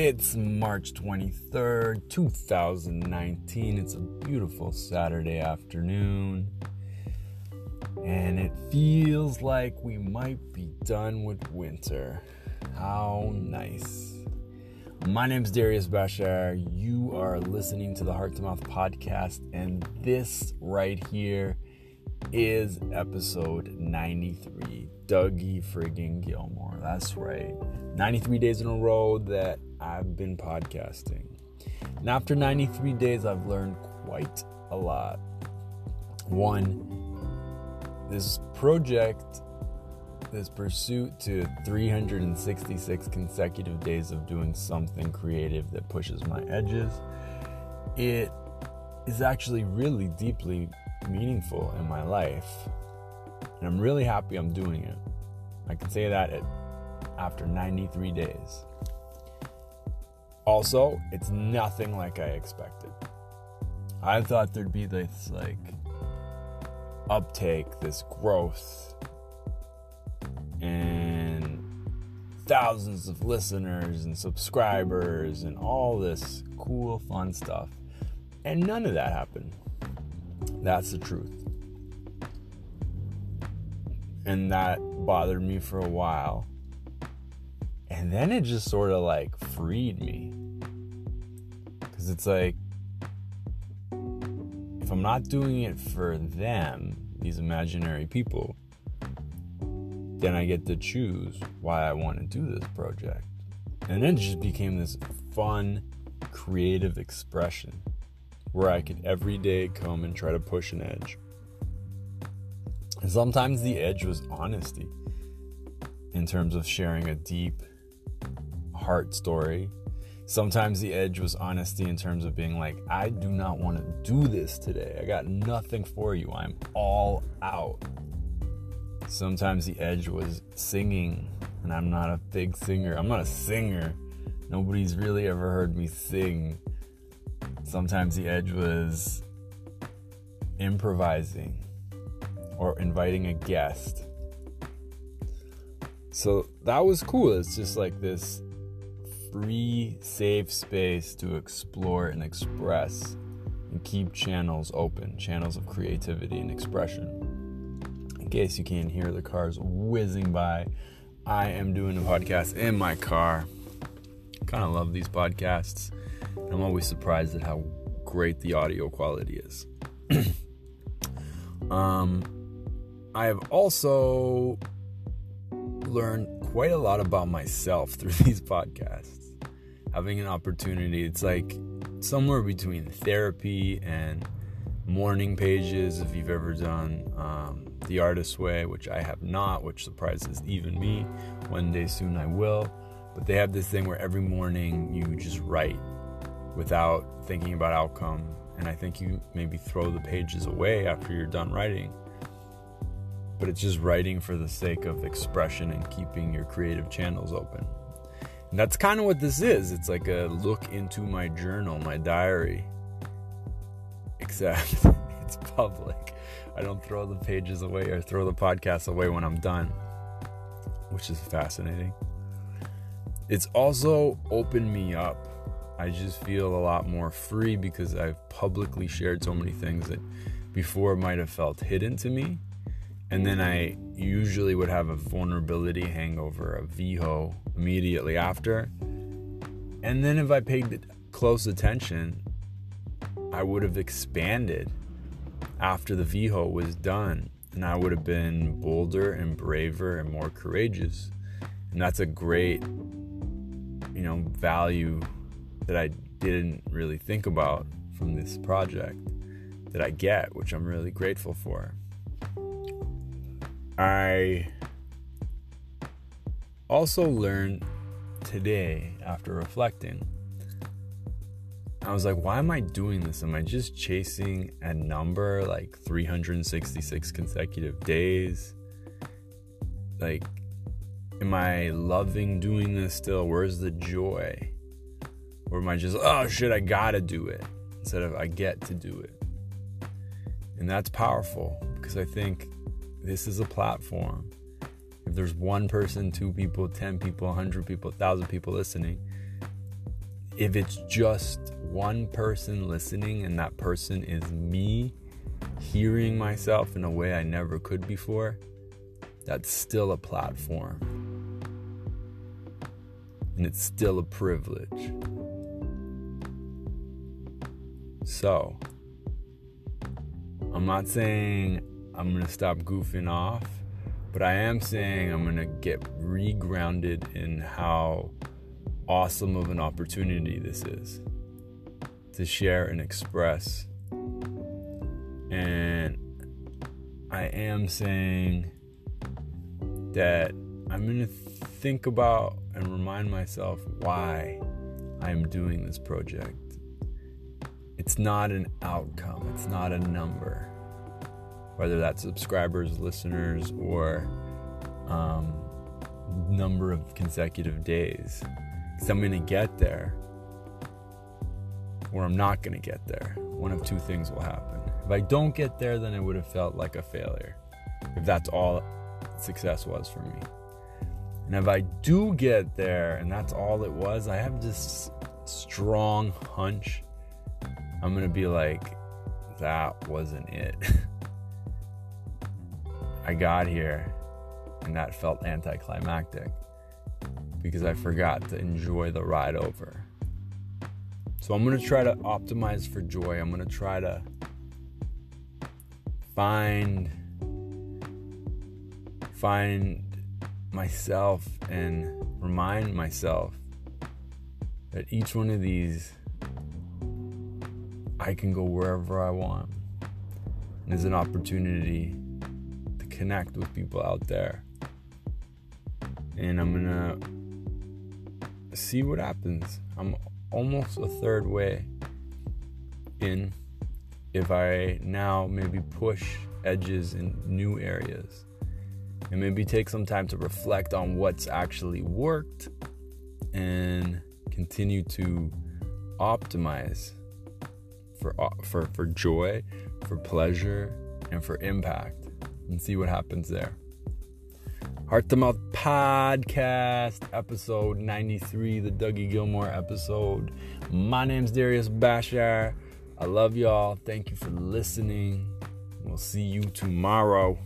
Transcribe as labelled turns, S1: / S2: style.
S1: It's March 23rd, 2019. It's a beautiful Saturday afternoon. And it feels like we might be done with winter. How nice. My name is Darius Bashar. You are listening to the Heart to Mouth podcast, and this right here is episode 93. Dougie friggin' Gilmour. That's right. 93 days in a row that I've been podcasting. And after 93 days, I've learned quite a lot. One, this project, this pursuit to 366 consecutive days of doing something creative that pushes my edges, it is actually really deeply meaningful in my life. And I'm really happy I'm doing it. I can say that after 93 days. Also, it's nothing like I expected. I thought there'd be this like uptake, this growth, and thousands of listeners and subscribers and all this cool, fun stuff. And none of that happened. That's the truth. And that bothered me for a while. And then it just sort of like freed me. Because it's like, if I'm not doing it for them, these imaginary people, then I get to choose why I want to do this project. And then it just became this fun, creative expression where I could every day come and try to push an edge. And sometimes the edge was honesty in terms of sharing a deep heart story. Sometimes the edge was honesty in terms of being like, I do not want to do this today. I got nothing for you. I'm all out. Sometimes the edge was singing, and I'm not a big singer. I'm not a singer. Nobody's really ever heard me sing. Sometimes the edge was improvising or inviting a guest. So that was cool. It's just like this free, safe space to explore and express and keep channels open, channels of creativity and expression. In case you can't hear the cars whizzing by, I am doing a podcast in my car. Kind of love these podcasts. I'm always surprised at how great the audio quality is. um, I have also learned quite a lot about myself through these podcasts. Having an opportunity, it's like somewhere between therapy and morning pages. If you've ever done um, The Artist's Way, which I have not, which surprises even me. One day soon I will. But they have this thing where every morning you just write without thinking about outcome. And I think you maybe throw the pages away after you're done writing. But it's just writing for the sake of expression and keeping your creative channels open. And that's kind of what this is. It's like a look into my journal, my diary. Except it's public. I don't throw the pages away or throw the podcast away when I'm done, which is fascinating. It's also opened me up I just feel a lot more free because I've publicly shared so many things that before might have felt hidden to me. And then I usually would have a vulnerability hangover, a VHO immediately after. And then if I paid close attention, I would have expanded after the VHO was done. And I would have been bolder and braver and more courageous. And that's a great, you know, value that I didn't really think about from this project that I get, which I'm really grateful for. I also learned today after reflecting. I was like, why am I doing this? Am I just chasing a number like 366 consecutive days? Like, am I loving doing this still? Where's the joy? Or am I just, oh shit, I gotta do it instead of I get to do it? And that's powerful because I think this is a platform. If there's one person, two people, 10 people, a 100 people, 1,000 people listening, if it's just one person listening and that person is me hearing myself in a way I never could before, that's still a platform. And it's still a privilege. So, I'm not saying I'm going to stop goofing off, but I am saying I'm going to get regrounded in how awesome of an opportunity this is to share and express. And I am saying that I'm going to think about and remind myself why I am doing this project. It's not an outcome, it's not a number, whether that's subscribers, listeners, or um, number of consecutive days. Because I'm going to get there or I'm not going to get there. One of two things will happen. If I don't get there, then it would have felt like a failure. If that's all success was for me. And if I do get there and that's all it was, I have this strong hunch I'm going to be like, that wasn't it. I got here and that felt anticlimactic because I forgot to enjoy the ride over. So I'm going to try to optimize for joy. I'm going to try to find find myself and remind myself that each one of these I can go wherever I want. And there's an opportunity to connect with people out there. And I'm to see what happens. I'm almost a third way in if I now maybe push edges in new areas and maybe take some time to reflect on what's actually worked and continue to optimize for uh, for for joy, for pleasure, and for impact and see what happens there. Heart to Mouth Podcast, episode 93, the Dougie Gilmour episode. My name's Darius Bashar. I love y'all. Thank you for listening. We'll see you tomorrow.